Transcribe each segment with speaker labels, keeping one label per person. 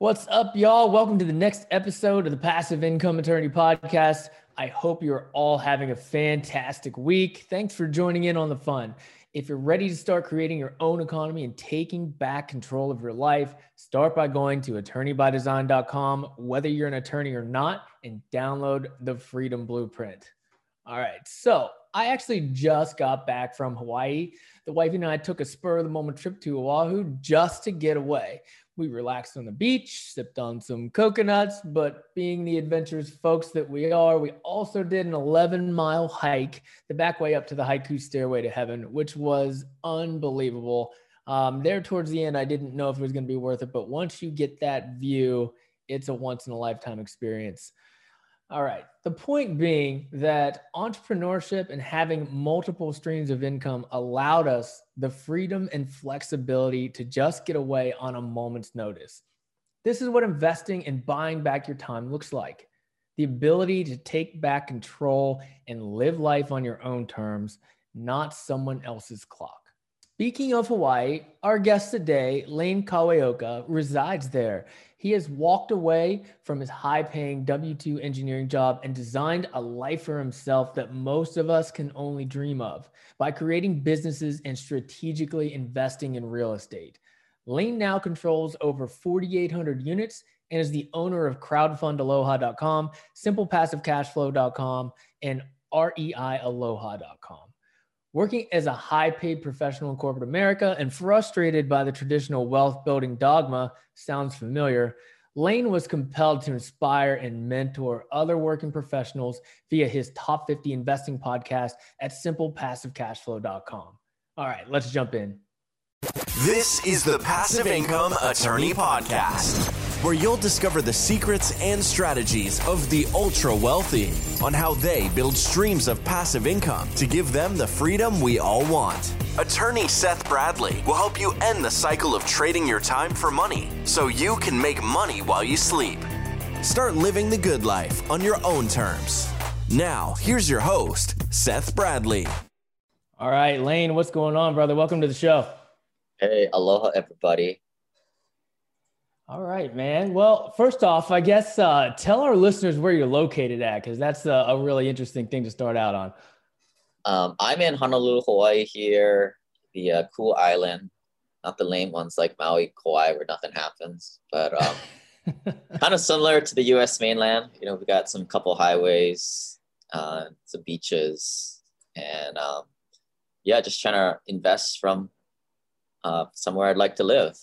Speaker 1: What's up, y'all? Welcome to the next episode of the Passive Income Attorney Podcast. I hope you're all having a fantastic week. Thanks for joining in on the fun. If you're ready to start creating your own economy and taking back control of your life, start by going to attorneybydesign.com, whether you're an attorney or not, and download the Freedom Blueprint. All right. So I actually just got back from Hawaii. The wife and I took a spur of the moment trip to Oahu just to get away. We relaxed on the beach, sipped on some coconuts, but being the adventurous folks that we are, we also did an 11 mile hike the back way up to the Haiku Stairway to Heaven, which was unbelievable. Um, there towards the end, I didn't know if it was going to be worth it, but once you get that view, it's a once in a lifetime experience. All right. The point being that entrepreneurship and having multiple streams of income allowed us the freedom and flexibility to just get away on a moment's notice. This is what investing and buying back your time looks like the ability to take back control and live life on your own terms, not someone else's clock. Speaking of Hawaii, our guest today, Lane Kawaoka, resides there he has walked away from his high paying W 2 engineering job and designed a life for himself that most of us can only dream of by creating businesses and strategically investing in real estate. Lane now controls over 4,800 units and is the owner of crowdfundaloha.com, simplepassivecashflow.com, and reialoha.com. Working as a high paid professional in corporate America and frustrated by the traditional wealth building dogma sounds familiar, Lane was compelled to inspire and mentor other working professionals via his top 50 investing podcast at simplepassivecashflow.com. All right, let's jump in.
Speaker 2: This is the Passive Income Attorney Podcast where you'll discover the secrets and strategies of the ultra wealthy on how they build streams of passive income to give them the freedom we all want. Attorney Seth Bradley will help you end the cycle of trading your time for money so you can make money while you sleep. Start living the good life on your own terms. Now, here's your host, Seth Bradley.
Speaker 1: All right, Lane, what's going on, brother? Welcome to the show.
Speaker 3: Hey, aloha, everybody.
Speaker 1: All right, man. Well, first off, I guess uh, tell our listeners where you're located at, because that's a, a, really interesting thing to start out on.
Speaker 3: Um, I'm in Honolulu, Hawaii here, the uh, cool island, not the lame ones like Maui, Kauai, where nothing happens, but um, kind of similar to the U.S. mainland. You know, we got some couple highways, uh, some beaches, and um, yeah, just trying to invest from uh, somewhere I'd like to live.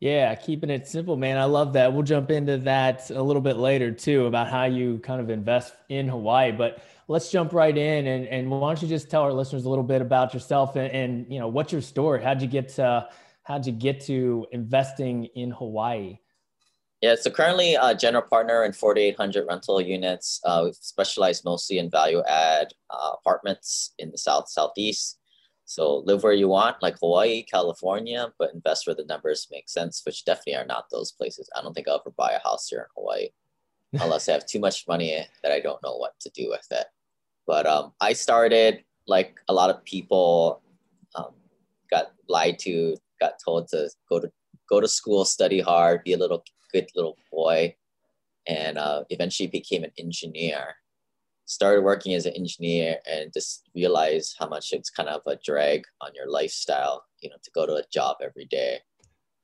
Speaker 1: Yeah, keeping it simple, man. I love that. We'll jump into that a little bit later too about how you kind of invest in Hawaii. But let's jump right in and, and why don't you just tell our listeners a little bit about yourself and, and you know what's your story? How'd you get to, how'd you get to investing in Hawaii?
Speaker 3: Yeah, so currently a general partner in 4,800 rental units. Uh, we specialize mostly in value add uh, apartments in the South, Southeast. So live where you want, like Hawaii, California, but invest where the numbers make sense, which definitely are not those places. I don't think I'll ever buy a house here in Hawaii unless I have too much money that I don't know what to do with it. But um, I started like a lot of people um, got lied to, got told to go to go to school, study hard, be a little good little boy, and uh, eventually became an engineer started working as an engineer and just realized how much it's kind of a drag on your lifestyle, you know, to go to a job every day.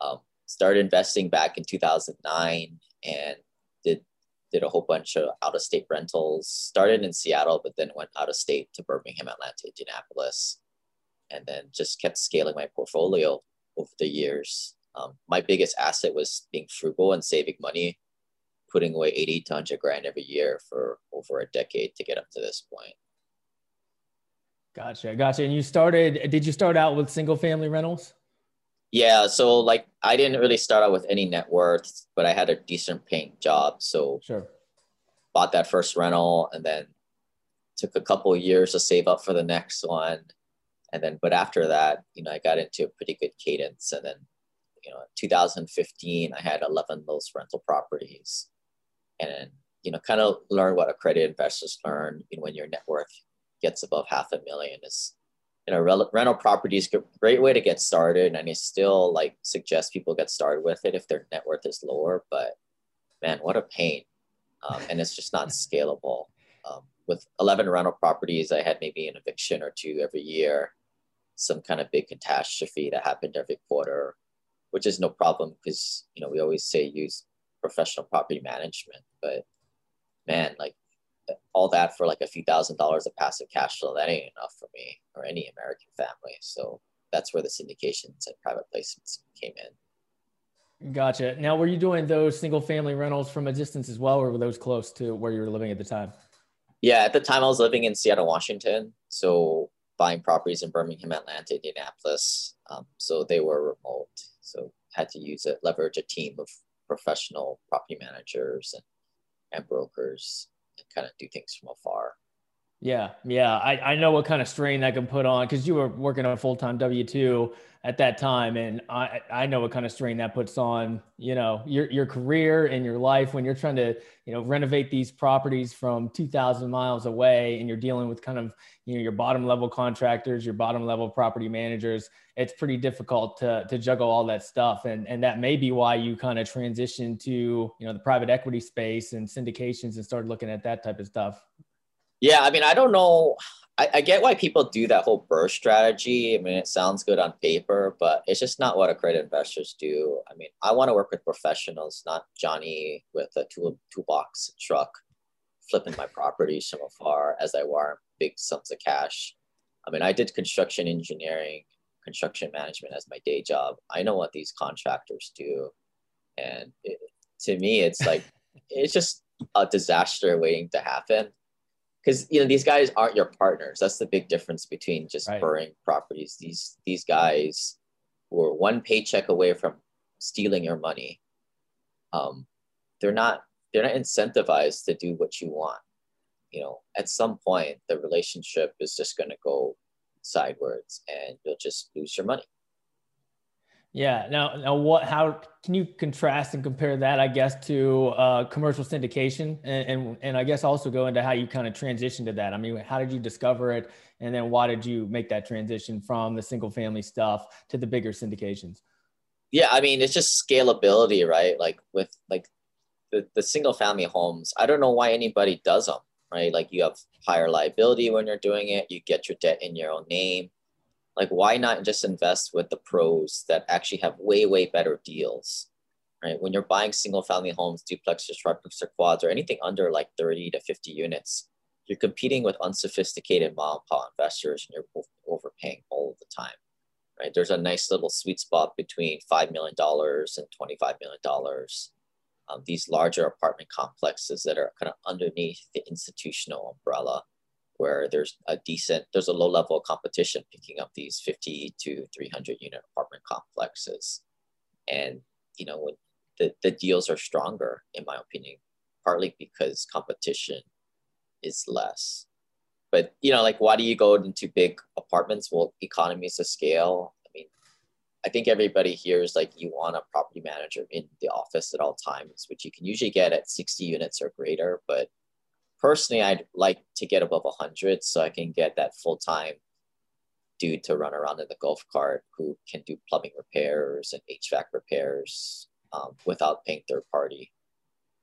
Speaker 3: Um, started investing back in 2009 and did did a whole bunch of out of state rentals. Started in Seattle, but then went out of state to Birmingham, Atlanta, Indianapolis, and then just kept scaling my portfolio over the years. Um, my biggest asset was being frugal and saving money putting away 80 tons 100 grand every year for over a decade to get up to this point.
Speaker 1: Gotcha. Gotcha. And you started, did you start out with single family rentals?
Speaker 3: Yeah. So, like, I didn't really start out with any net worth, but I had a decent paying job. So,
Speaker 1: sure.
Speaker 3: Bought that first rental and then took a couple years to save up for the next one. And then, but after that, you know, I got into a pretty good cadence. And then, you know, 2015, I had 11 those rental properties and you know kind of learn what accredited investors learn you know, when your net worth gets above half a million is you know, rental properties great way to get started, and I still like suggest people get started with it if their net worth is lower. But man, what a pain, um, and it's just not scalable. Um, with 11 rental properties, I had maybe an eviction or two every year, some kind of big catastrophe that happened every quarter, which is no problem because you know we always say use professional property management, but man, like all that for like a few thousand dollars of passive cash flow, that ain't enough for me or any American family. So that's where the syndications and private placements came in.
Speaker 1: Gotcha. Now, were you doing those single family rentals from a distance as well, or were those close to where you were living at the time?
Speaker 3: Yeah, at the time I was living in Seattle, Washington. So buying properties in Birmingham, Atlanta, Indianapolis. Um, so they were remote. So had to use it, leverage a team of professional property managers and, and brokers and kind of do things from afar.
Speaker 1: Yeah, yeah, I, I know what kind of strain that can put on because you were working on a full time W two at that time, and I I know what kind of strain that puts on you know your your career and your life when you're trying to you know renovate these properties from two thousand miles away, and you're dealing with kind of you know your bottom level contractors, your bottom level property managers. It's pretty difficult to to juggle all that stuff, and and that may be why you kind of transitioned to you know the private equity space and syndications and started looking at that type of stuff.
Speaker 3: Yeah, I mean, I don't know. I, I get why people do that whole BRRRR strategy. I mean, it sounds good on paper, but it's just not what accredited investors do. I mean, I want to work with professionals, not Johnny with a tool toolbox truck flipping my properties from afar as I wire big sums of cash. I mean, I did construction engineering, construction management as my day job. I know what these contractors do. And it, to me, it's like, it's just a disaster waiting to happen because you know these guys aren't your partners. That's the big difference between just right. BRRRRing properties. These these guys were one paycheck away from stealing your money. Um, they're not they're not incentivized to do what you want. You know, at some point the relationship is just going to go sideways, and you'll just lose your money.
Speaker 1: Yeah. Now, now, what? How can you contrast and compare that? I guess to uh, commercial syndication, and, and, and I guess also go into how you kind of transition to that. I mean, how did you discover it, and then why did you make that transition from the single family stuff to the bigger syndications?
Speaker 3: Yeah, I mean, it's just scalability, right? Like with like the, the single family homes. I don't know why anybody does them, right? Like you have higher liability when you're doing it. You get your debt in your own name like why not just invest with the pros that actually have way way better deals right? When you're buying single family homes duplexes triplexes or quads or anything under like 30 to 50 units you're competing with unsophisticated mom and pop investors and you're overpaying all the time right? There's a nice little sweet spot between $5 million and $25 million um, these larger apartment complexes that are kind of underneath the institutional umbrella where there's a decent, there's a low level of competition picking up these 50 to 300 unit apartment complexes. And, you know, when the, the deals are stronger, in my opinion, partly because competition is less. But, you know, like, why do you go into big apartments? Well, economies of scale. I mean, I think everybody here is like, you want a property manager in the office at all times, which you can usually get at 60 units or greater. But personally, I'd like to get above 100 so I can get that full time dude to run around in the golf cart who can do plumbing repairs and HVAC repairs um, without paying third party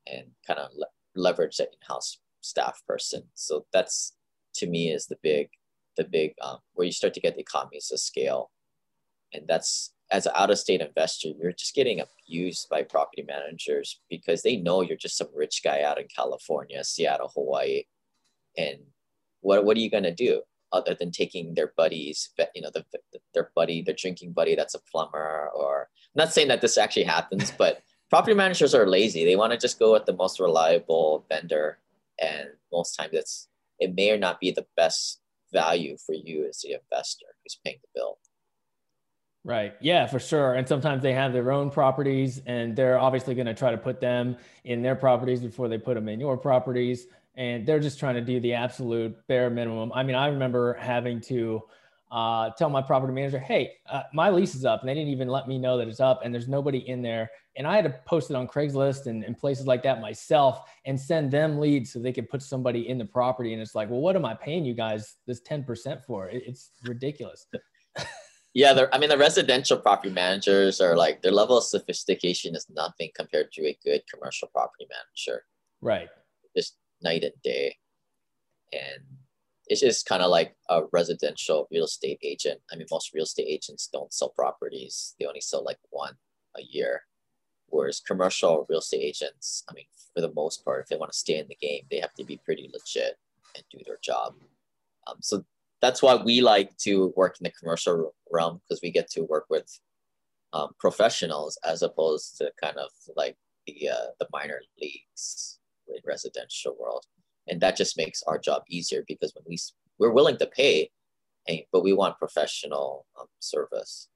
Speaker 3: and kind of le- leverage that in-house staff person. So that's to me is the big, the big um, where you start to get the economies of scale, and that's as an out of state investor, you're just getting abused by property managers because they know you're just some rich guy out in California, Seattle, Hawaii. And what, what are you going to do other than taking their buddies, you know, the, their buddy, their drinking buddy that's a plumber? Or I'm not saying that this actually happens, but property managers are lazy. They want to just go with the most reliable vendor. And most times it's, it may or not be the best value for you as the investor who's paying the bill.
Speaker 1: Right. Yeah, for sure. And sometimes they have their own properties and they're obviously going to try to put them in their properties before they put them in your properties. And they're just trying to do the absolute bare minimum. I mean, I remember having to uh, tell my property manager, hey, uh, my lease is up. And they didn't even let me know that it's up and there's nobody in there. And I had to post it on Craigslist and, and places like that myself and send them leads so they could put somebody in the property. And it's like, well, what am I paying you guys this 10% for? It, it's ridiculous.
Speaker 3: Yeah, I mean, the residential property managers are like, their level of sophistication is nothing compared to a good commercial property manager.
Speaker 1: Right.
Speaker 3: Just night and day. And it's just kind of like a residential real estate agent. I mean, most real estate agents don't sell properties; they only sell like one a year. Whereas commercial real estate agents, I mean, for the most part, if they want to stay in the game, they have to be pretty legit and do their job. Um, so that's why we like to work in the commercial realm because we get to work with um, professionals as opposed to kind of like the uh, the minor leagues in residential world. And that just makes our job easier because when we we're willing to pay but we want professional um, service.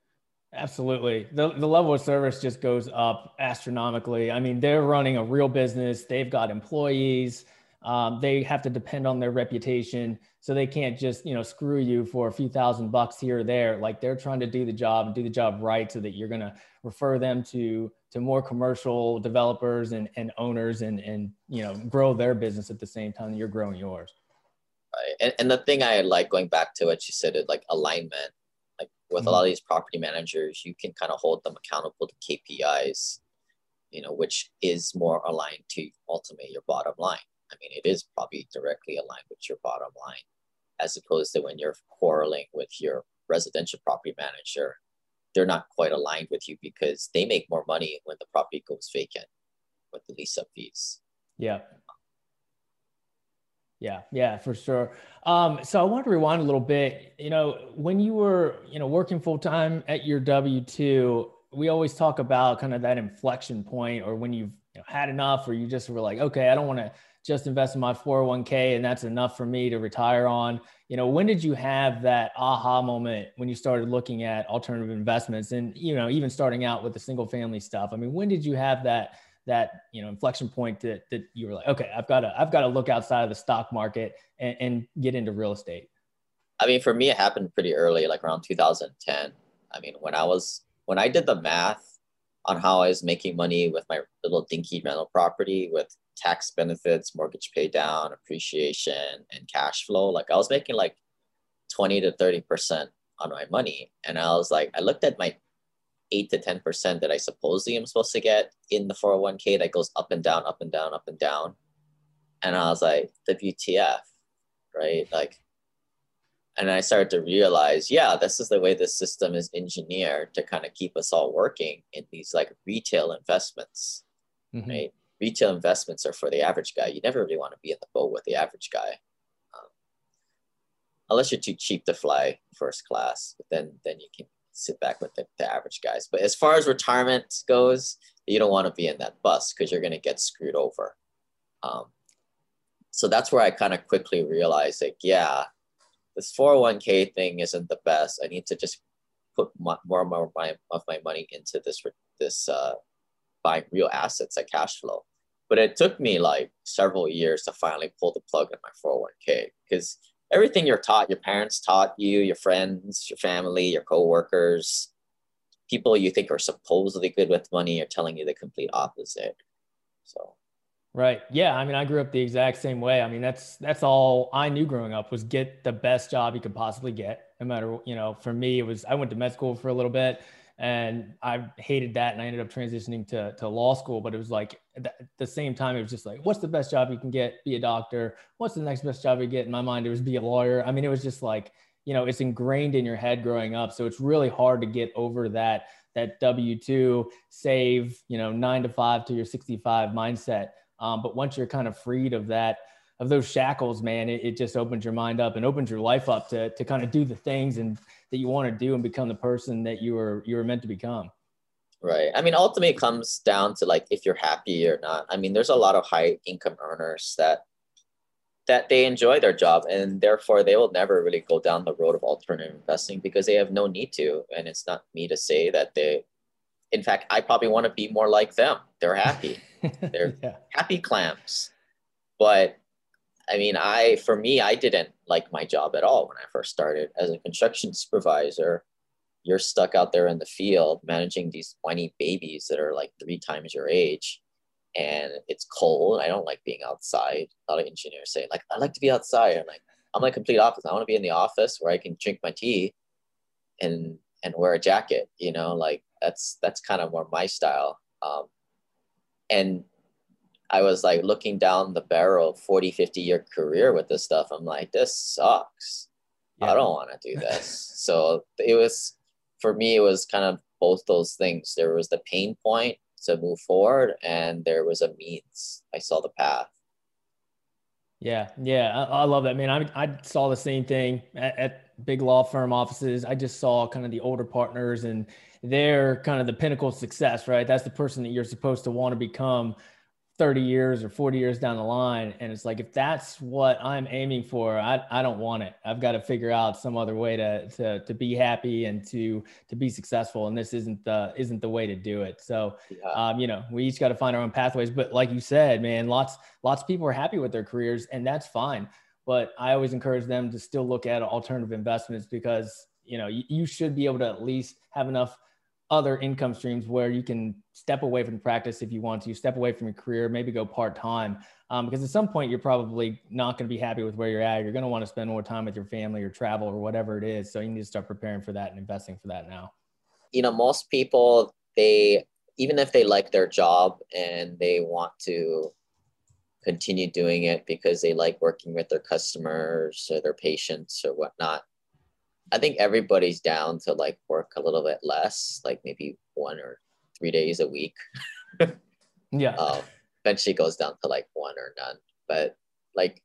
Speaker 1: Absolutely. The, the level of service just goes up astronomically. I mean they're running a real business. They've got employees um, they have to depend on their reputation. So they can't just you know screw you for a few thousand bucks here or there. Like they're trying to do the job and do the job right so that you're going to refer them to to more commercial developers and, and owners and and you know grow their business at the same time that you're growing yours.
Speaker 3: Right. And, and the thing i like going back to what you said is like alignment. Like with mm-hmm. a lot of these property managers you can kind of hold them accountable to kpis you know which is more aligned to ultimately your bottom line I mean, it is probably directly aligned with your bottom line, as opposed to when you're quarreling with your residential property manager, they're not quite aligned with you because they make more money when the property goes vacant with the lease up fees.
Speaker 1: Yeah. Yeah, yeah, for sure. Um, so I want to rewind a little bit. You know, when you were, you know, working full time at your W two, we always talk about kind of that inflection point, or when you've you know, had enough, or you just were like, okay, I don't want to just invest in my 401k and that's enough for me to retire on. You know when did you have that aha moment when you started looking at alternative investments and you know even starting out with the single family stuff? I mean when did you have that that you know inflection point that, that you were like okay i've got to i've got to look outside of the stock market and, and get into real estate
Speaker 3: i mean for me it happened pretty early like around 2010 i mean when i was when i did the math on how I was making money with my little dinky rental property with tax benefits, mortgage pay down, appreciation, and cash flow. Like I was making like 20 to 30% on my money. And I was like, I looked at my eight to 10% that I supposedly am supposed to get in the 401k that goes up and down, up and down, up and down. And I was like, WTF, right? Like and I started to realize, yeah, this is the way the system is engineered to kind of keep us all working in these like retail investments, mm-hmm. right? Retail investments are for the average guy. You never really want to be in the boat with the average guy, um, unless you're too cheap to fly first class. But then, then you can sit back with the, the average guys. But as far as retirement goes, you don't want to be in that bus because you're going to get screwed over. Um, so that's where I kind of quickly realized, like, yeah, this 401k thing isn't the best. I need to just put more and more of my, of my money into this, this uh, buying real assets like cash flow. But it took me like several years to finally pull the plug in my 401k because everything you're taught, your parents taught you, your friends, your family, your coworkers, people you think are supposedly good with money are telling you the complete opposite. So
Speaker 1: Right. Yeah. I mean, I grew up the exact same way. I mean, that's that's all I knew growing up was get the best job you could possibly get. No matter, you know, for me, it was I went to med school for a little bit and I hated that and I ended up transitioning to, to law school. But it was like at the same time, it was just like, what's the best job you can get? Be a doctor. What's the next best job you get? In my mind, it was be a lawyer. I mean, it was just like, you know, it's ingrained in your head growing up. So it's really hard to get over that that W two save, you know, nine to five to your 65 mindset um, but once you're kind of freed of that, of those shackles, man, it, it just opens your mind up and opens your life up to, to kind of do the things and that you want to do and become the person that you were, you were meant to become.
Speaker 3: Right. I mean, ultimately it comes down to like, if you're happy or not. I mean, there's a lot of high income earners that, that they enjoy their job and therefore they will never really go down the road of alternative investing because they have no need to. And it's not me to say that they, in fact, I probably want to be more like them. They're happy. They're yeah. happy clams. But I mean, I for me, I didn't like my job at all when I first started as a construction supervisor. You're stuck out there in the field managing these whiny babies that are like three times your age, and it's cold. I don't like being outside. A lot of engineers say like, I like to be outside. I'm like, I'm like complete opposite. I want to be in the office where I can drink my tea, and and wear a jacket. You know, like that's that's kind of more my style. Um, and I was like looking down the barrel of 40, 50 year career with this stuff. I'm like, this sucks. Yeah. I don't want to do this. so it was, for me, it was kind of both those things. There was the pain point to move forward, and there was a means. I saw the path.
Speaker 1: Yeah, yeah, I, I love that, man. I, I saw the same thing at, at big law firm offices. I just saw kind of the older partners, and they're kind of the pinnacle of success, right? That's the person that you're supposed to want to become 30 years or 40 years down the line and it's like if that's what i'm aiming for i, I don't want it. I've got to figure out some other way to, to to be happy and to to be successful and this isn't the isn't the way to do it. So yeah. um, you know we each got to find our own pathways but like you said man lots lots of people are happy with their careers and that's fine. But i always encourage them to still look at alternative investments because you know you, you should be able to at least have enough other income streams where you can step away from practice if you want to, step away from your career, maybe go part time. Um, because at some point you're probably not going to be happy with where you're at. You're going to want to spend more time with your family or travel or whatever it is. So you need to start preparing for that and investing for that now.
Speaker 3: You know, most people they even if they like their job and they want to continue doing it because they like working with their customers or their patients or whatnot, I think everybody's down to like work a little bit less, like maybe one or three days a week.
Speaker 1: yeah.
Speaker 3: Um, eventually goes down to like one or none. But like,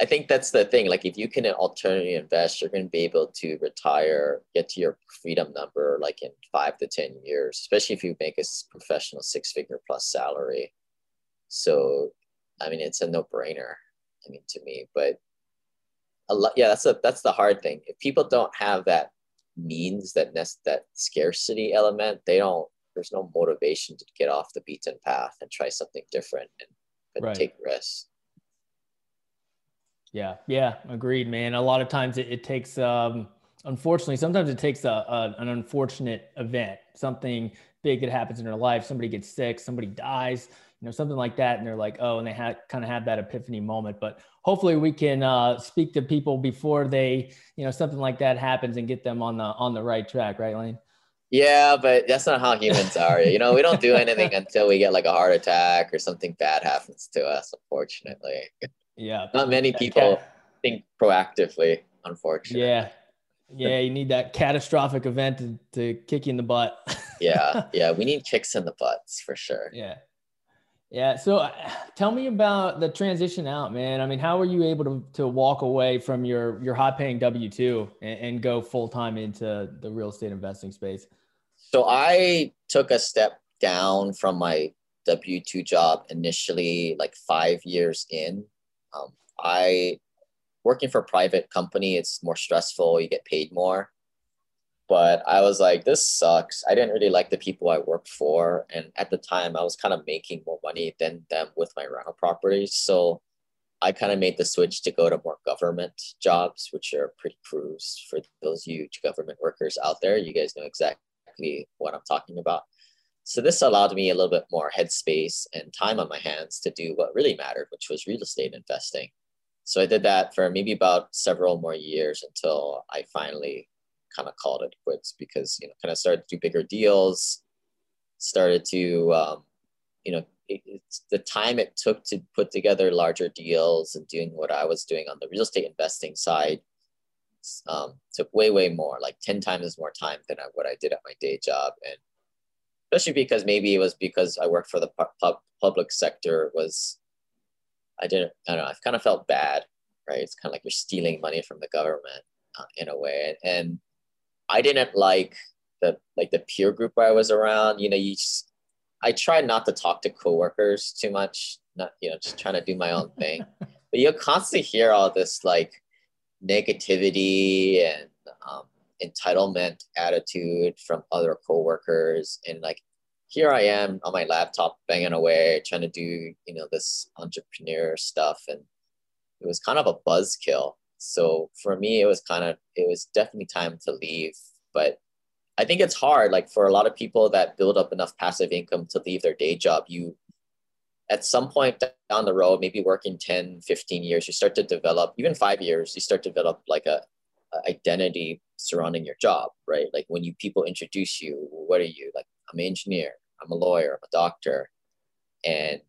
Speaker 3: I think that's the thing. Like, if you can alternatively invest, you're going to be able to retire, get to your freedom number like in five to 10 years, especially if you make a professional six figure plus salary. So, I mean, it's a no brainer. I mean, to me, but a lot yeah that's a that's the hard thing if people don't have that means that nest that scarcity element they don't there's no motivation to get off the beaten path and try something different and, and right. take risks
Speaker 1: yeah yeah agreed man a lot of times it, it takes um unfortunately sometimes it takes a, a, an unfortunate event something big that happens in their life somebody gets sick somebody dies you know, something like that. And they're like, oh, and they had kind of had that epiphany moment. But hopefully we can uh, speak to people before they, you know, something like that happens and get them on the on the right track, right, Lane?
Speaker 3: Yeah, but that's not how humans are. You know, we don't do anything until we get like a heart attack or something bad happens to us, unfortunately.
Speaker 1: Yeah.
Speaker 3: Not many people think proactively, unfortunately.
Speaker 1: Yeah. Yeah, you need that catastrophic event to, to kick you in the butt.
Speaker 3: yeah. Yeah. We need kicks in the butts for sure.
Speaker 1: Yeah. Yeah. So uh, tell me about the transition out, man. I mean, how were you able to, to walk away from your, your high paying W 2 and, and go full time into the real estate investing space?
Speaker 3: So I took a step down from my W 2 job initially, like five years in. Um, I, working for a private company, it's more stressful, you get paid more but I was like, this sucks. I didn't really like the people I worked for. And at the time, I was kind of making more money than them with my rental properties. So I kind of made the switch to go to more government jobs, which are pretty cruise for those huge government workers out there. You guys know exactly what I'm talking about. So this allowed me a little bit more headspace and time on my hands to do what really mattered, which was real estate investing. So I did that for maybe about several more years until I finally kind of called it quits because you know kind of started to do bigger deals, started to um, you know it, it's the time it took to put together larger deals and doing what I was doing on the real estate investing side um, took way way more like 10 times more time than I, what I did at my day job. And especially because maybe it was because I worked for the pub, public sector was I didn't I don't know I kind of felt bad right? It's kind of like you're stealing money from the government uh, in a way. And I didn't like the like the peer group where I was around. You know, you just, I tried not to talk to coworkers too much. Not you know, just trying to do my own thing. but you'll constantly hear all this like negativity and um, entitlement attitude from other coworkers, and like here I am on my laptop banging away, trying to do you know this entrepreneur stuff, and it was kind of a buzzkill. So for me, it was kind of it was definitely time to leave. But I think it's hard, like for a lot of people that build up enough passive income to leave their day job, you at some point down the road, maybe working 10, 15 years, you start to develop, even five years, you start to develop like a, a identity surrounding your job, right? Like when you people introduce you, what are you? Like, I'm an engineer, I'm a lawyer, I'm a doctor. And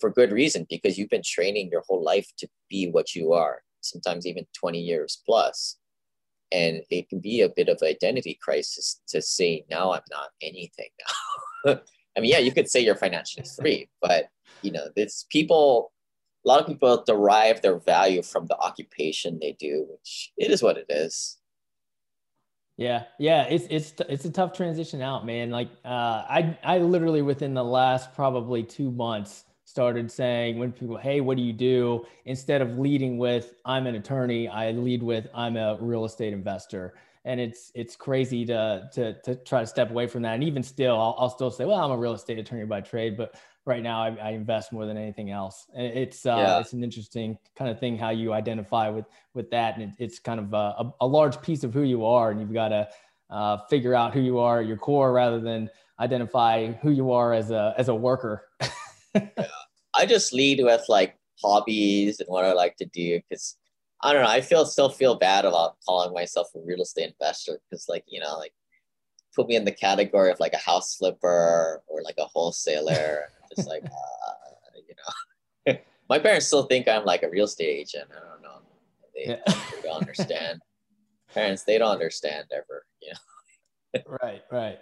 Speaker 3: for good reason, because you've been training your whole life to be what you are, sometimes even 20 years plus. And it can be a bit of identity crisis to say, now I'm not anything now. I mean, yeah, you could say you're financially free, but you know, it's people. A lot of people derive their value from the occupation they do, which it is what it is.
Speaker 1: Yeah, yeah, it's it's it's a tough transition out, man. Like, uh, I I literally within the last probably two months started saying when people, hey, what do you do? Instead of leading with I'm an attorney, I lead with I'm a real estate investor and it's it's crazy to to to try to step away from that. And even still, I'll, I'll still say, well, I'm a real estate attorney by trade, but right now I, I invest more than anything else. And it's uh, yeah. it's an interesting kind of thing how you identify with with that, and it, it's kind of a, a, large piece of who you are, and you've got to uh, figure out who you are at your core rather than identify who you are as a as a worker.
Speaker 3: yeah. I just lead with like hobbies and what I like to do because I don't know. I feel still feel bad about calling myself a real estate investor because, like, you know, like put me in the category of like a house flipper or like a wholesaler. just like, uh, you know, my parents still think I'm like a real estate agent. I don't know. They, yeah. they don't understand. parents, they don't understand ever. You
Speaker 1: know. right. Right.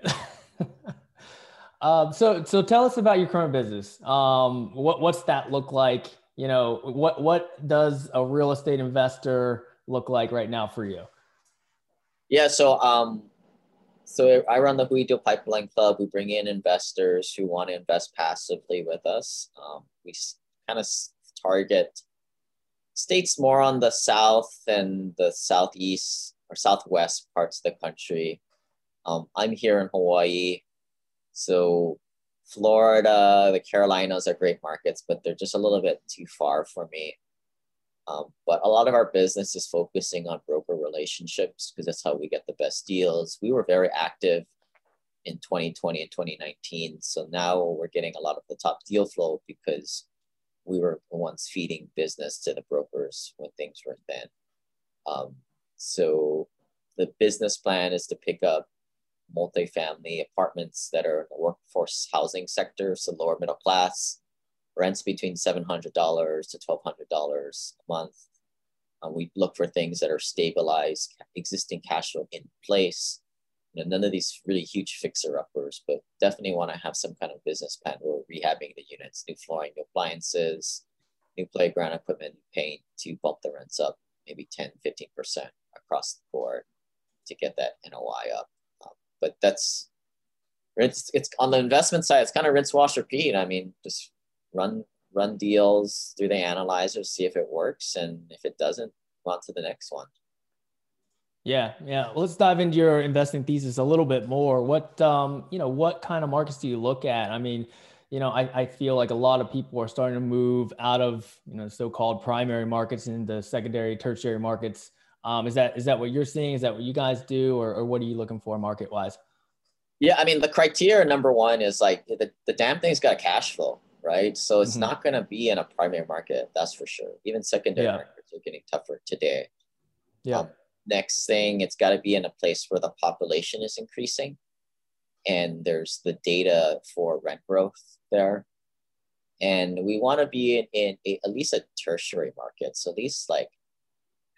Speaker 1: Um, so, so tell us about your current business. Um, what what's that look like? you know what what does a real estate investor look like right now for you?
Speaker 3: Yeah so um so i run the Hui Deal pipeline club. We bring in investors who want to invest passively with us. Um, we kind of target states more on the south and the southeast or southwest parts of the country. Um, i'm here in hawaii so Florida, the Carolinas are great markets, but they're just a little bit too far for me. Um, but a lot of our business is focusing on broker relationships because that's how we get the best deals. We were very active in 2020 and 2019. So now we're getting a lot of the top deal flow because we were the ones feeding business to the brokers when things were thin. Um, so the business plan is to pick up multifamily apartments that are in the workforce housing sector, so lower middle class, rents between $700 to $1,200 a month. Um, we look for things that are stabilized, existing cash flow in place. You know, none of these really huge fixer uppers, but definitely want to have some kind of business plan where we're rehabbing the units, new flooring, new appliances, new playground equipment, paint to bump the rents up maybe 10, 15% across the board to get that NOI up but that's it's it's on the investment side. It's kind of rinse, wash, repeat. I mean, just run run deals through the analyzer, see if it works, and if it doesn't, on to the next one.
Speaker 1: Yeah, yeah. Well, let's dive into your investing thesis a little bit more. What um, you know, what kind of markets do you look at? I mean, you know, I, I feel like a lot of people are starting to move out of you know so-called primary markets into secondary, tertiary markets. Um, is that is that what you're seeing? Is that what you guys do, or, or what are you looking for market wise?
Speaker 3: Yeah, I mean the criteria number one is like the, the damn thing's got cash flow, right? So it's mm-hmm. not going to be in a primary market, that's for sure. Even secondary yeah. markets are getting tougher today. Yeah. Um, next thing, it's got to be in a place where the population is increasing, and there's the data for rent growth there. And we want to be in, in a, at least a tertiary market, so at least like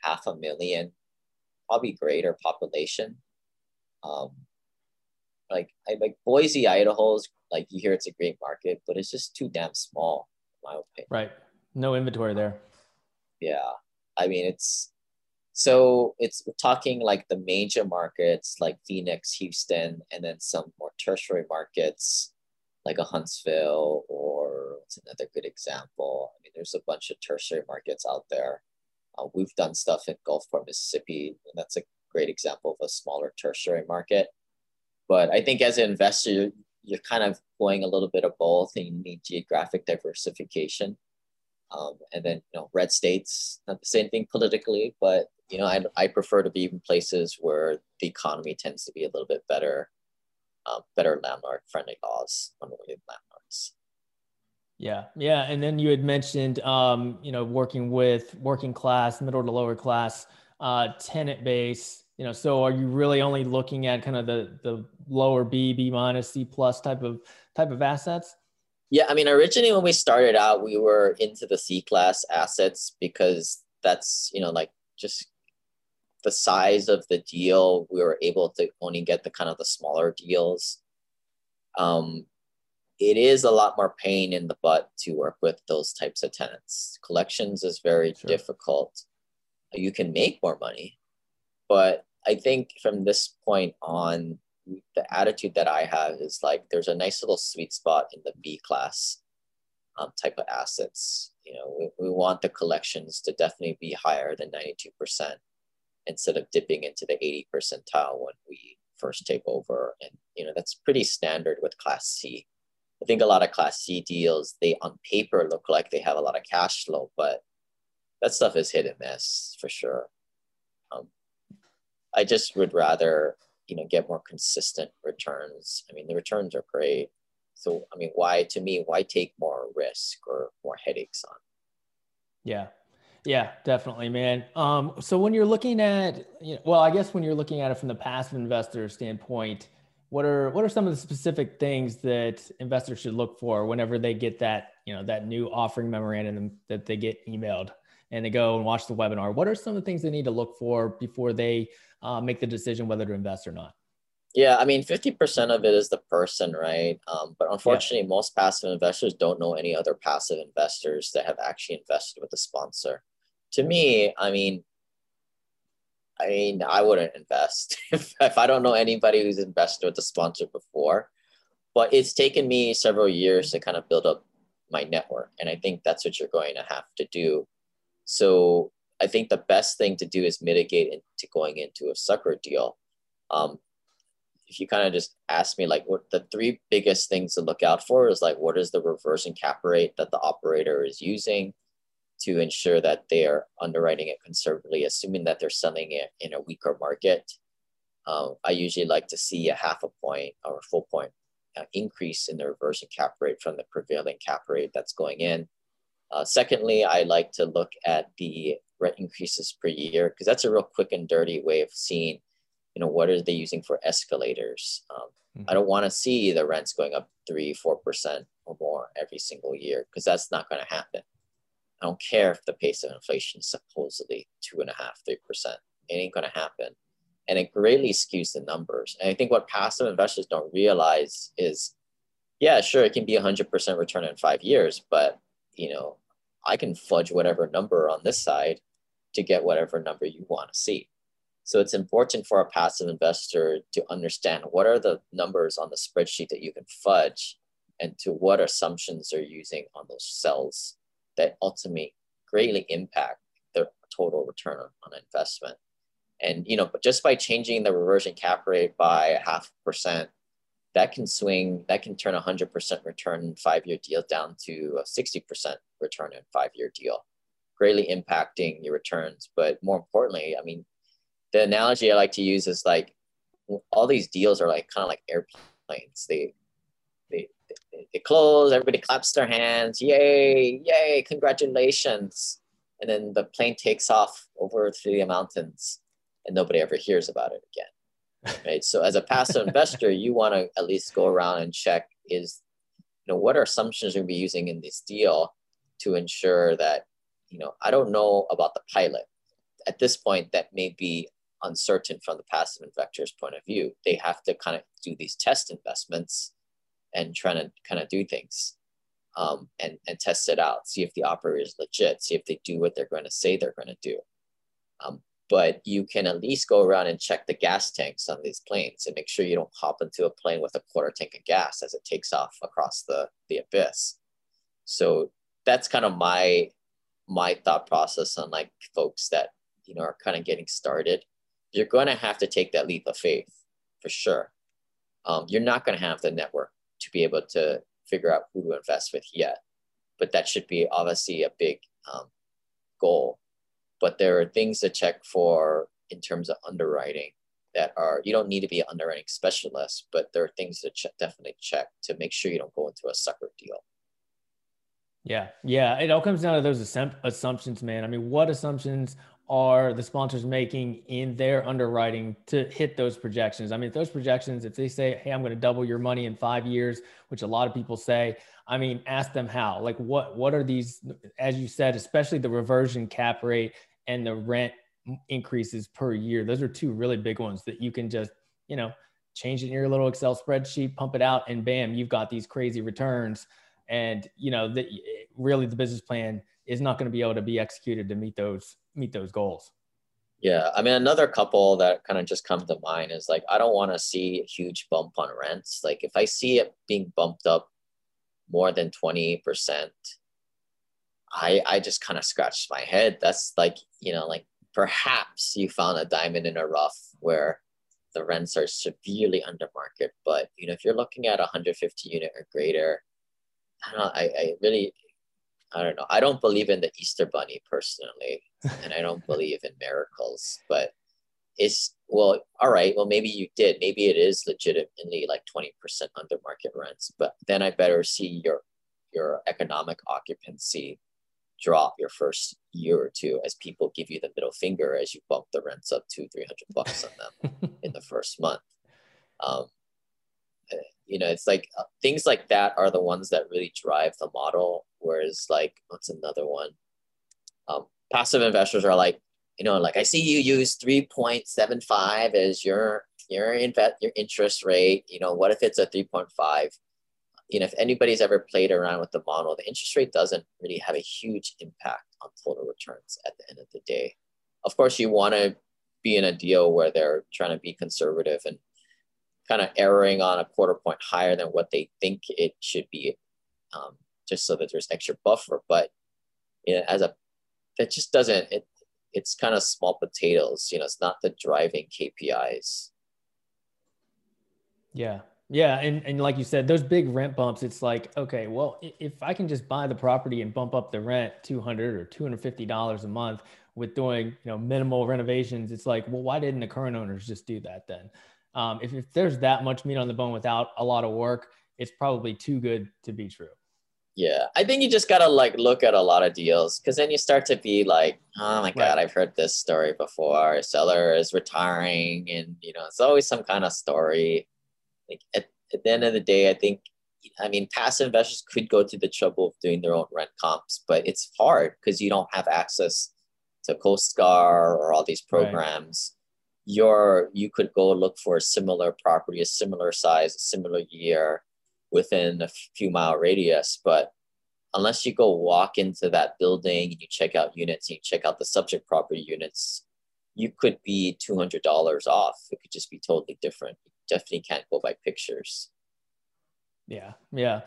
Speaker 3: half a million, probably greater population. Um, like I like Boise, Idaho is like you hear it's a great market, but it's just too damn small, in my opinion.
Speaker 1: Right. No inventory there.
Speaker 3: Yeah. I mean it's so it's we're talking like the major markets like Phoenix, Houston, and then some more tertiary markets like a Huntsville or what's another good example. I mean, there's a bunch of tertiary markets out there. Uh, we've done stuff in Gulfport, Mississippi, and that's a great example of a smaller tertiary market. But I think as an investor, you're kind of going a little bit of both, and you need geographic diversification. Um, and then, you know, red states, not the same thing politically, but, you know, I, I prefer to be in places where the economy tends to be a little bit better, um, better landlord friendly laws on landlords.
Speaker 1: Yeah, yeah, and then you had mentioned, um, you know, working with working class, middle to lower class uh, tenant base. You know, so are you really only looking at kind of the the lower B, B minus, C plus type of type of assets?
Speaker 3: Yeah, I mean, originally when we started out, we were into the C class assets because that's, you know, like just the size of the deal, we were able to only get the kind of the smaller deals. Um, it is a lot more pain in the butt to work with those types of tenants. Collections is very sure. difficult. You can make more money, but I think from this point on, the attitude that I have is like there's a nice little sweet spot in the B class um, type of assets. You know, we, we want the collections to definitely be higher than 92% instead of dipping into the 80 percentile when we first take over. And, you know, that's pretty standard with class C. I think a lot of class C deals, they on paper look like they have a lot of cash flow, but that stuff is hit and miss for sure. Um, I just would rather you know get more consistent returns. I mean the returns are great. So i mean why to me why take more risk or more headaches on?
Speaker 1: Yeah. Yeah definitely man. Um so when you're looking at you know well i guess when you're looking at it from the passive investor standpoint what are what are some of the specific things that investors should look for whenever they get that you know that new offering memorandum that they get emailed and they go and watch the webinar what are some of the things they need to look for before they uh, make the decision whether to invest or not?
Speaker 3: Yeah, I mean, 50% of it is the person, right? Um, but unfortunately, yeah. most passive investors don't know any other passive investors that have actually invested with a sponsor. To me, I mean, I mean, I wouldn't invest if, if I don't know anybody who's invested with a sponsor before. But it's taken me several years to kind of build up my network. And I think that's what you're going to have to do. So I think the best thing to do is mitigate into going into a sucker deal. Um, if you kind of just ask me like what the three biggest things to look out for is like what is the reversion cap rate that the operator is using to ensure that they are underwriting it conservatively, assuming that they're selling it in a weaker market. Um, I usually like to see a half a point or a full point uh, increase in the reversion cap rate from the prevailing cap rate that's going in. Uh, secondly, I like to look at the rent increases per year because that's a real quick and dirty way of seeing you know what are they using for escalators um, mm-hmm. i don't want to see the rents going up three four percent or more every single year because that's not going to happen i don't care if the pace of inflation is supposedly two and a half three percent. It ain't to happen. And it greatly skews the numbers. And i think what passive investors don't realize is yeah sure it can be 100% return in five years but you know i can fudge whatever number on this side to get whatever number you want to see. So it's important for a passive investor to understand what are the numbers on the spreadsheet that you can fudge and to what assumptions they're using on those cells that ultimately greatly impact their total return on, investment. And you know, but just by changing the reversion cap rate by a half percent, that can swing, that can turn a hundred percent return five-year deal down to a 60% return in five-year deal greatly impacting your returns. But more importantly, I mean, the analogy I like to use is like all these deals are like kind of like airplanes. They, they, close, everybody claps their hands, yay, yay, congratulations. And then the plane takes off over through the mountains and nobody ever hears about it again. Right. So as a passive investor, you want to at least go around and check is, you know, what are assumptions going to be using in this deal to ensure that you know, I don't know about the pilot. At this point, that may be uncertain from the passive investor's point of view. They have to kind of do these test investments and trying to kind of do things um, and, and test it out, see if the operator is legit, see if they do what they're going to say they're going to do. Um, but you can at least go around and check the gas tanks on these planes and make sure you don't hop into a plane with a quarter tank of gas as it takes off across the, the abyss. So that's kind of my my thought process on like folks that you know are kind of getting started you're going to have to take that leap of faith for sure um, you're not going to have the network to be able to figure out who to invest with yet but that should be obviously a big um, goal. But there are things to check for in terms of underwriting that are you don't need to be an underwriting specialist, but there are things to definitely check to make sure you don't go into a sucker deal.
Speaker 1: Yeah, yeah, it all comes down to those assumptions, man. I mean, what assumptions are the sponsors making in their underwriting to hit those projections? I mean, if those projections, if they say, "Hey, I'm going to double your money in five years," which a lot of people say, I mean, ask them how. Like, what what are these? As you said, especially the reversion cap rate and the rent increases per year. Those are two really big ones that you can just, you know, change it in your little Excel spreadsheet, pump it out, and bam, you've got these crazy returns. And you know, that really the business plan is not going to be able to be executed to meet those meet those goals.
Speaker 3: Yeah, I mean, another couple that kind of just come to mind is like I don't want to see a huge bump on rents. Like if I see it being bumped up more than twenty percent, I I just kind of scratched my head. That's like you know like perhaps you found a diamond in a rough where the rents are severely under market. But you know, if you're looking at 150 unit or greater, I don't know, I, I really I don't know. I don't believe in the Easter bunny personally, and I don't believe in miracles, but it's well, all right, well maybe you did. Maybe it is legitimately like 20% under market rents, but then I better see your your economic occupancy drop your first year or two as people give you the middle finger as you bump the rents up to three hundred bucks on them in the first month. Um, you know, it's like uh, things like that are the ones that really drive the model. Whereas, like, what's another one? Um, passive investors are like, you know, like I see you use three point seven five as your your invest your interest rate. You know, what if it's a three point five? you know, if anybody's ever played around with the model, the interest rate doesn't really have a huge impact on total returns at the end of the day. Of course, you want to be in a deal where they're trying to be conservative and kind of erring on a quarter point higher than what they think it should be, um, just so that there's extra buffer. But you know, as a that just doesn't it. It's kind of small potatoes. You know, it's not the driving KPIs.
Speaker 1: Yeah, yeah, and, and like you said, those big rent bumps, it's like, okay, well, if I can just buy the property and bump up the rent 200 or $250 a month with doing, you know, minimal renovations, it's like, well, why didn't the current owners just do that then? Um, if, if there's that much meat on the bone without a lot of work, it's probably too good to be true.
Speaker 3: Yeah, I think you just gotta like look at a lot of deals because then you start to be like, oh my god, right. I've heard this story before. A Seller is retiring, and you know, it's always some kind of story like at, at the end of the day, I think, I mean, passive investors could go to the trouble of doing their own rent comps, but it's hard because you don't have access to CoStar or all these programs. Right. You're, you could go look for a similar property, a similar size, a similar year within a few mile radius. But unless you go walk into that building and you check out units and you check out the subject property units, you could be $200 off. It could just be totally different definitely can't go by pictures.
Speaker 1: Yeah, yeah.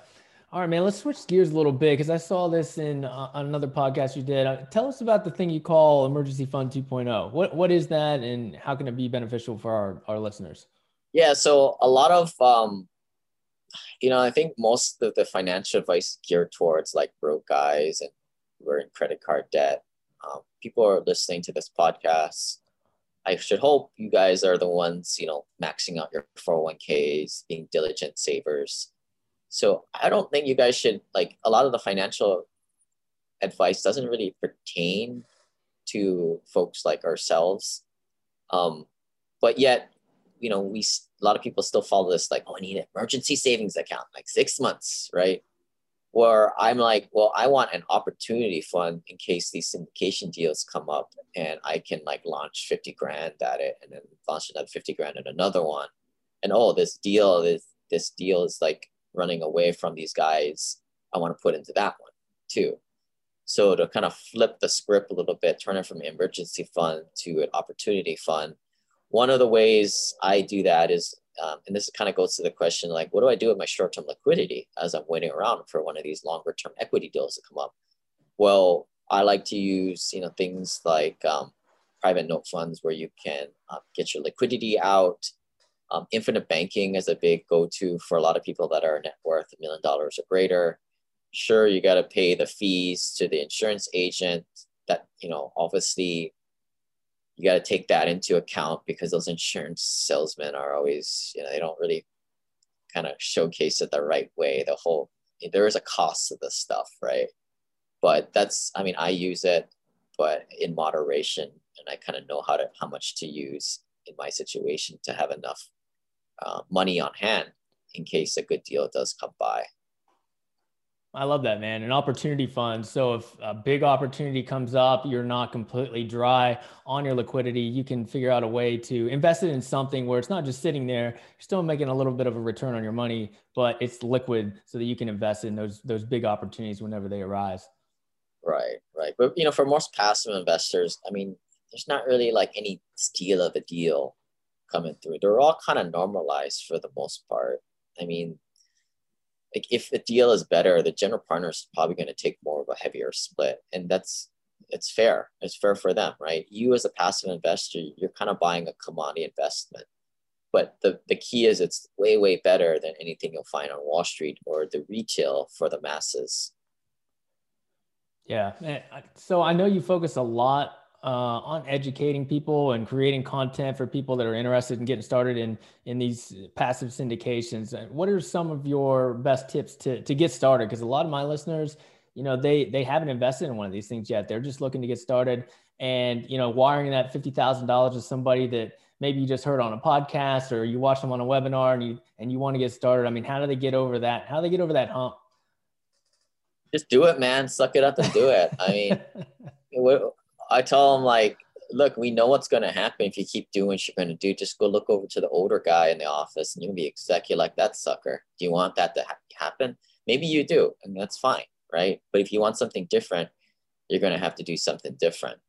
Speaker 1: All right, man. Let's switch gears a little bit because I saw this in uh, another podcast you did. Uh, tell us about the thing you call Emergency Fund 2.0. What what is that, and how can it be beneficial for our, our listeners?
Speaker 3: Yeah, so a lot of um, you know, I think most of the financial advice geared towards like broke guys and we're in credit card debt. Um, people are listening to this podcast I should hope you guys are the ones, you know, maxing out your 401ks, being diligent savers. So I don't think you guys should like a lot of the financial advice doesn't really pertain to folks like ourselves. Um, but yet, you know, we a lot of people still follow this like, oh, I need an emergency savings account, like six months, right? where I'm like, well, I want an opportunity fund in case these syndication deals come up and I can like launch 50 grand at it and then launch another 50 grand at another one. And oh, this deal, this, this deal is like running away from these guys. I want to put into that one too. So to kind of flip the script a little bit, turn it from emergency fund to an opportunity fund. One of the ways I do that is um, and this kind of goes to the question like, what do I do with my short term liquidity as I'm waiting around for one of these longer term equity deals to come up? Well, I like to use you know things like um, private note funds where you can uh, get your liquidity out. Um, infinite banking is a big go to for a lot of people that are net worth a million dollars or greater. sure you got to pay the fees to the insurance agent that you know obviously you got to take that into account because those insurance salesmen are always you know they don't really kind of showcase it the right way the whole there is a cost to this stuff right but that's i mean i use it but in moderation and i kind of know how to how much to use in my situation to have enough uh, money on hand in case a good deal does come by
Speaker 1: I love that, man. An opportunity fund. So if a big opportunity comes up, you're not completely dry on your liquidity. You can figure out a way to invest it in something where it's not just sitting there. You're still making a little bit of a return on your money, but it's liquid so that you can invest in those those big opportunities whenever they arise.
Speaker 3: Right, right. But you know, for most passive investors, I mean, there's not really like any steal of a deal coming through. They're all kind of normalized for the most part. I mean, like if the deal is better, the general partner is probably going to take more of a heavier split, and that's it's fair. It's fair for them, right? You as a passive investor, you're kind of buying a commodity investment, but the the key is it's way way better than anything you'll find on Wall Street or the retail for the masses.
Speaker 1: Yeah, so I know you focus a lot uh, on educating people and creating content for people that are interested in getting started in in these passive syndications. What are some of your best tips to to get started? Because a lot of my listeners, you know, they they haven't invested in one of these things yet. They're just looking to get started, and you know, wiring that fifty thousand dollars to somebody that maybe you just heard on a podcast or you watch them on a webinar and you and you want to get started. I mean, how do they get over that? How do they get over that hump?
Speaker 3: Just do it, man. Suck it up and do it. I mean. I tell them like, look, we know what's going to happen if you keep doing what you're going to do. Just go look over to the older guy in the office and you'll be exactly like that sucker. Do you want that to ha- happen? Maybe you do, and that's fine, right? But if you want something different, you're going to have to do something different.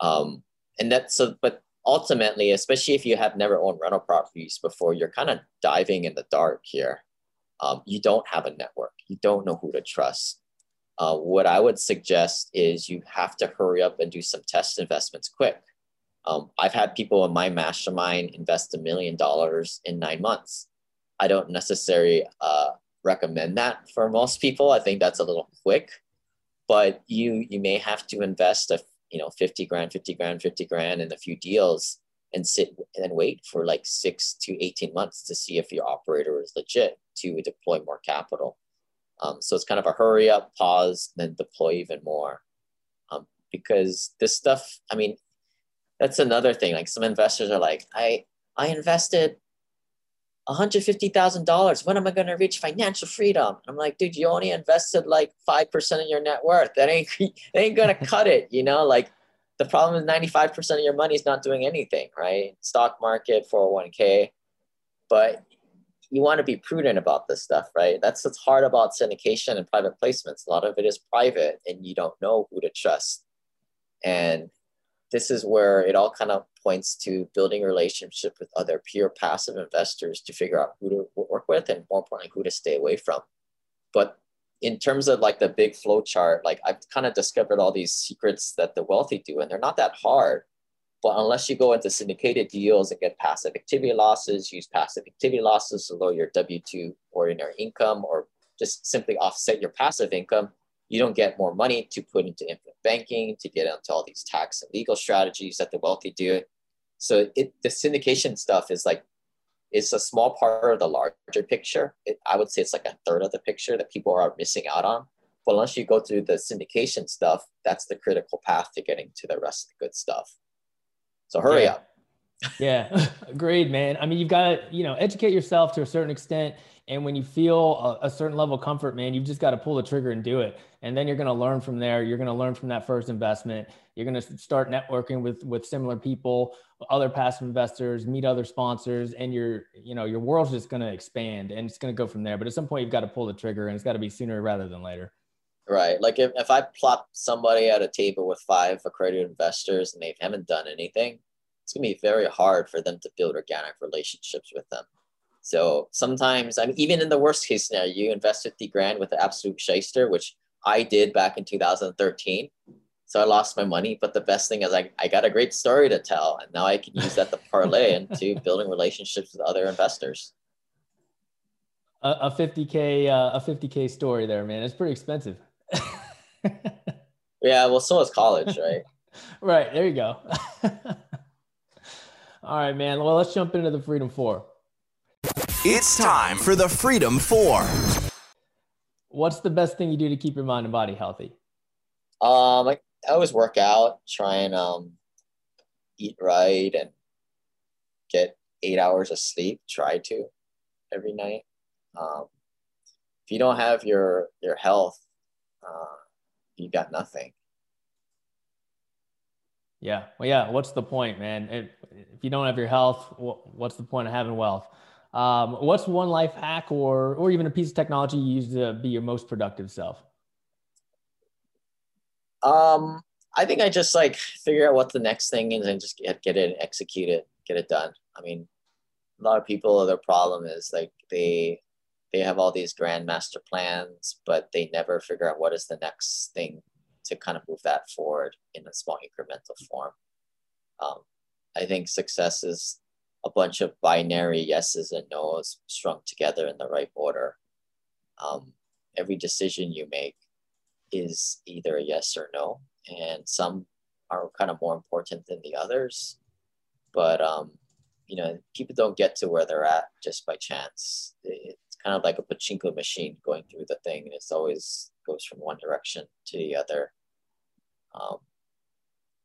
Speaker 3: Um, and that's so, but ultimately, especially if you have never owned rental properties before, you're kind of diving in the dark here. Um, you don't have a network. You don't know who to trust. Uh, what I would suggest is you have to hurry up and do some test investments quick. Um, I've had people in my mastermind invest a million dollars in nine months. I don't necessarily uh, recommend that for most people. I think that's a little quick, but you you may have to invest a you know 50 grand, 50 grand, 50 grand in a few deals and sit and wait for like six to 18 months to see if your operator is legit to deploy more capital. Um, so it's kind of a hurry up, pause, then deploy even more. Um, because this stuff, I mean, that's another thing. Like some investors are like, I I invested $150,000. When am I going to reach financial freedom? I'm like, dude, you only invested like 5% of your net worth. That ain't, that ain't going to cut it. You know, like the problem is 95% of your money is not doing anything, right? Stock market, 401k. But you want to be prudent about this stuff, right? That's what's hard about syndication and private placements. A lot of it is private and you don't know who to trust. And this is where it all kind of points to building a relationship with other pure passive investors to figure out who to work with and more importantly, who to stay away from. But in terms of like the big flow chart, like I've kind of discovered all these secrets that the wealthy do, and they're not that hard. But unless you go into syndicated deals and get passive activity losses, use passive activity losses to lower your W 2 ordinary income or just simply offset your passive income, you don't get more money to put into infinite banking, to get into all these tax and legal strategies that the wealthy do. So it, the syndication stuff is like, it's a small part of the larger picture. It, I would say it's like a third of the picture that people are missing out on. But once you go through the syndication stuff, that's the critical path to getting to the rest of the good stuff. So hurry
Speaker 1: yeah.
Speaker 3: up.
Speaker 1: yeah, agreed, man. I mean, you've got to, you know, educate yourself to a certain extent. And when you feel a, a certain level of comfort, man, you've just got to pull the trigger and do it. And then you're going to learn from there. You're going to learn from that first investment. You're going to start networking with with similar people, other passive investors, meet other sponsors, and your, you know, your world's just going to expand and it's going to go from there. But at some point, you've got to pull the trigger, and it's got to be sooner rather than later.
Speaker 3: Right. Like if, if I plop somebody at a table with five accredited investors and they haven't done anything, it's gonna be very hard for them to build organic relationships with them. So sometimes I mean even in the worst case scenario, you invest 50 grand with the absolute shyster, which I did back in 2013. So I lost my money. But the best thing is I, I got a great story to tell. And now I can use that to parlay into building relationships with other investors.
Speaker 1: a, 50k uh, a 50k story there, man. It's pretty expensive.
Speaker 3: yeah, well, so is college, right?
Speaker 1: right there you go. All right, man. Well, let's jump into the Freedom Four.
Speaker 2: It's time for the Freedom Four.
Speaker 1: What's the best thing you do to keep your mind and body healthy?
Speaker 3: Um, I, I always work out, try and um, eat right, and get eight hours of sleep. Try to every night. Um, if you don't have your your health, uh, you got nothing.
Speaker 1: Yeah. Well, yeah. What's the point, man? If, if you don't have your health, what's the point of having wealth? Um, what's one life hack or or even a piece of technology you use to be your most productive self?
Speaker 3: Um, I think I just like figure out what the next thing is and just get, get it execute it, get it done. I mean, a lot of people, their problem is like they they have all these grand master plans, but they never figure out what is the next thing to kind of move that forward in a small incremental form. Um, I think success is a bunch of binary yeses and nos strung together in the right order. Um, every decision you make is either a yes or no, and some are kind of more important than the others. But um, you know, people don't get to where they're at just by chance. It's kind of like a pachinko machine going through the thing, and it's always goes from one direction to the other. Um,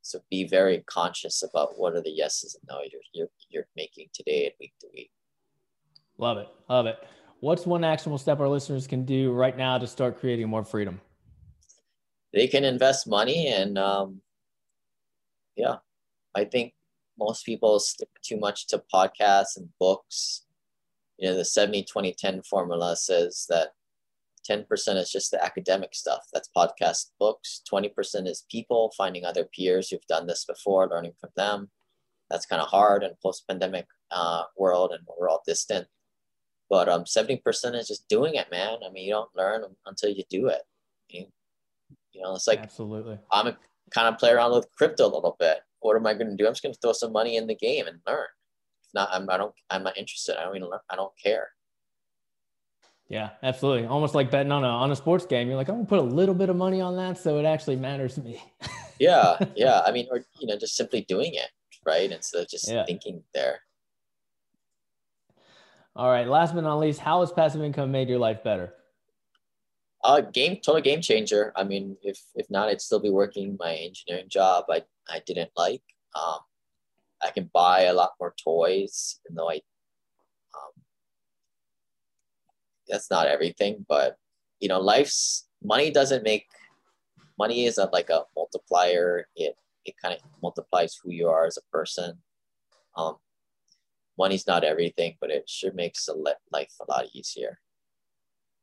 Speaker 3: so be very conscious about what are the yeses and no you're, you're, you're making today and week to week.
Speaker 1: Love it. Love it. What's one actionable step our listeners can do right now to start creating more freedom?
Speaker 3: They can invest money and um, yeah, I think most people stick too much to podcasts and books. You know, the 70 20 10 formula says that 10% is just the academic stuff. That's podcast books. 20% is people finding other peers who've done this before, learning from them. That's kind of hard in post-pandemic uh, world and we're all distant. But um, 70% is just doing it, man. I mean, you don't learn until you do it. You, you know, it's like
Speaker 1: absolutely.
Speaker 3: I'm a kind of play around with crypto a little bit. What am I going to do? I'm just going to throw some money in the game and learn. Not, I'm, I don't. I'm not interested. I don't even. I don't care.
Speaker 1: Yeah, absolutely. Almost like betting on a on a sports game. You're like, I'm gonna put a little bit of money on that, so it actually matters to me.
Speaker 3: yeah, yeah. I mean, or you know, just simply doing it, right? Instead of just yeah. thinking there.
Speaker 1: All right. Last but not least, how has passive income made your life better?
Speaker 3: Uh, game total game changer. I mean, if if not, I'd still be working my engineering job. I I didn't like. Um, I can buy a lot more toys, even though I that's not everything, but you know, life's money doesn't make money is like a multiplier. It it kind of multiplies who you are as a person. Um, money's not everything, but it sure makes life a lot easier.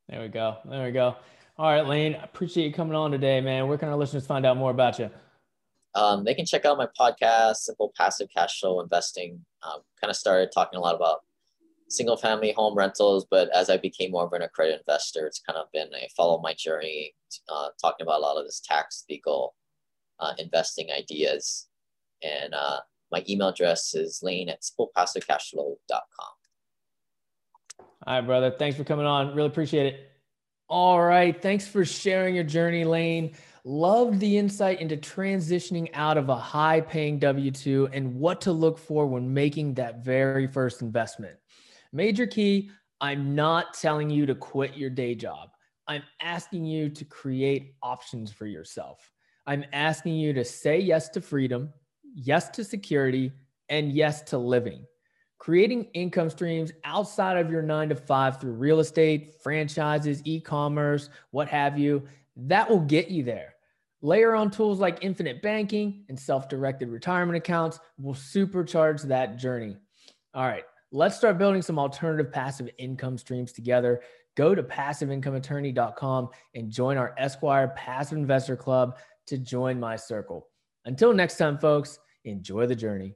Speaker 1: There we go. There we go. All right, Lane. Appreciate you coming on today, man. Where can our listeners find out more about you?
Speaker 3: Um, they can check out my podcast, Simple Passive Cash Flow Investing. Um, kind of started talking a lot about single family home rentals, but as I became more of an accredited investor, it's kind of been a follow my journey, uh, talking about a lot of this tax legal uh, investing ideas. And uh, my email address is lane at simplepassivecashflow.com.
Speaker 1: All right, brother. Thanks for coming on. Really appreciate it. All right. Thanks for sharing your journey, Lane. Loved the insight into transitioning out of a high paying W 2 and what to look for when making that very first investment. Major key I'm not telling you to quit your day job. I'm asking you to create options for yourself. I'm asking you to say yes to freedom, yes to security, and yes to living. Creating income streams outside of your nine to five through real estate, franchises, e commerce, what have you, that will get you there. Layer on tools like infinite banking and self directed retirement accounts will supercharge that journey. All right, Let's start building some alternative passive income streams together. Go to passiveincomeattorney.com and join our Esquire Passive Investor Club to join my circle. Until next time, folks, enjoy the journey.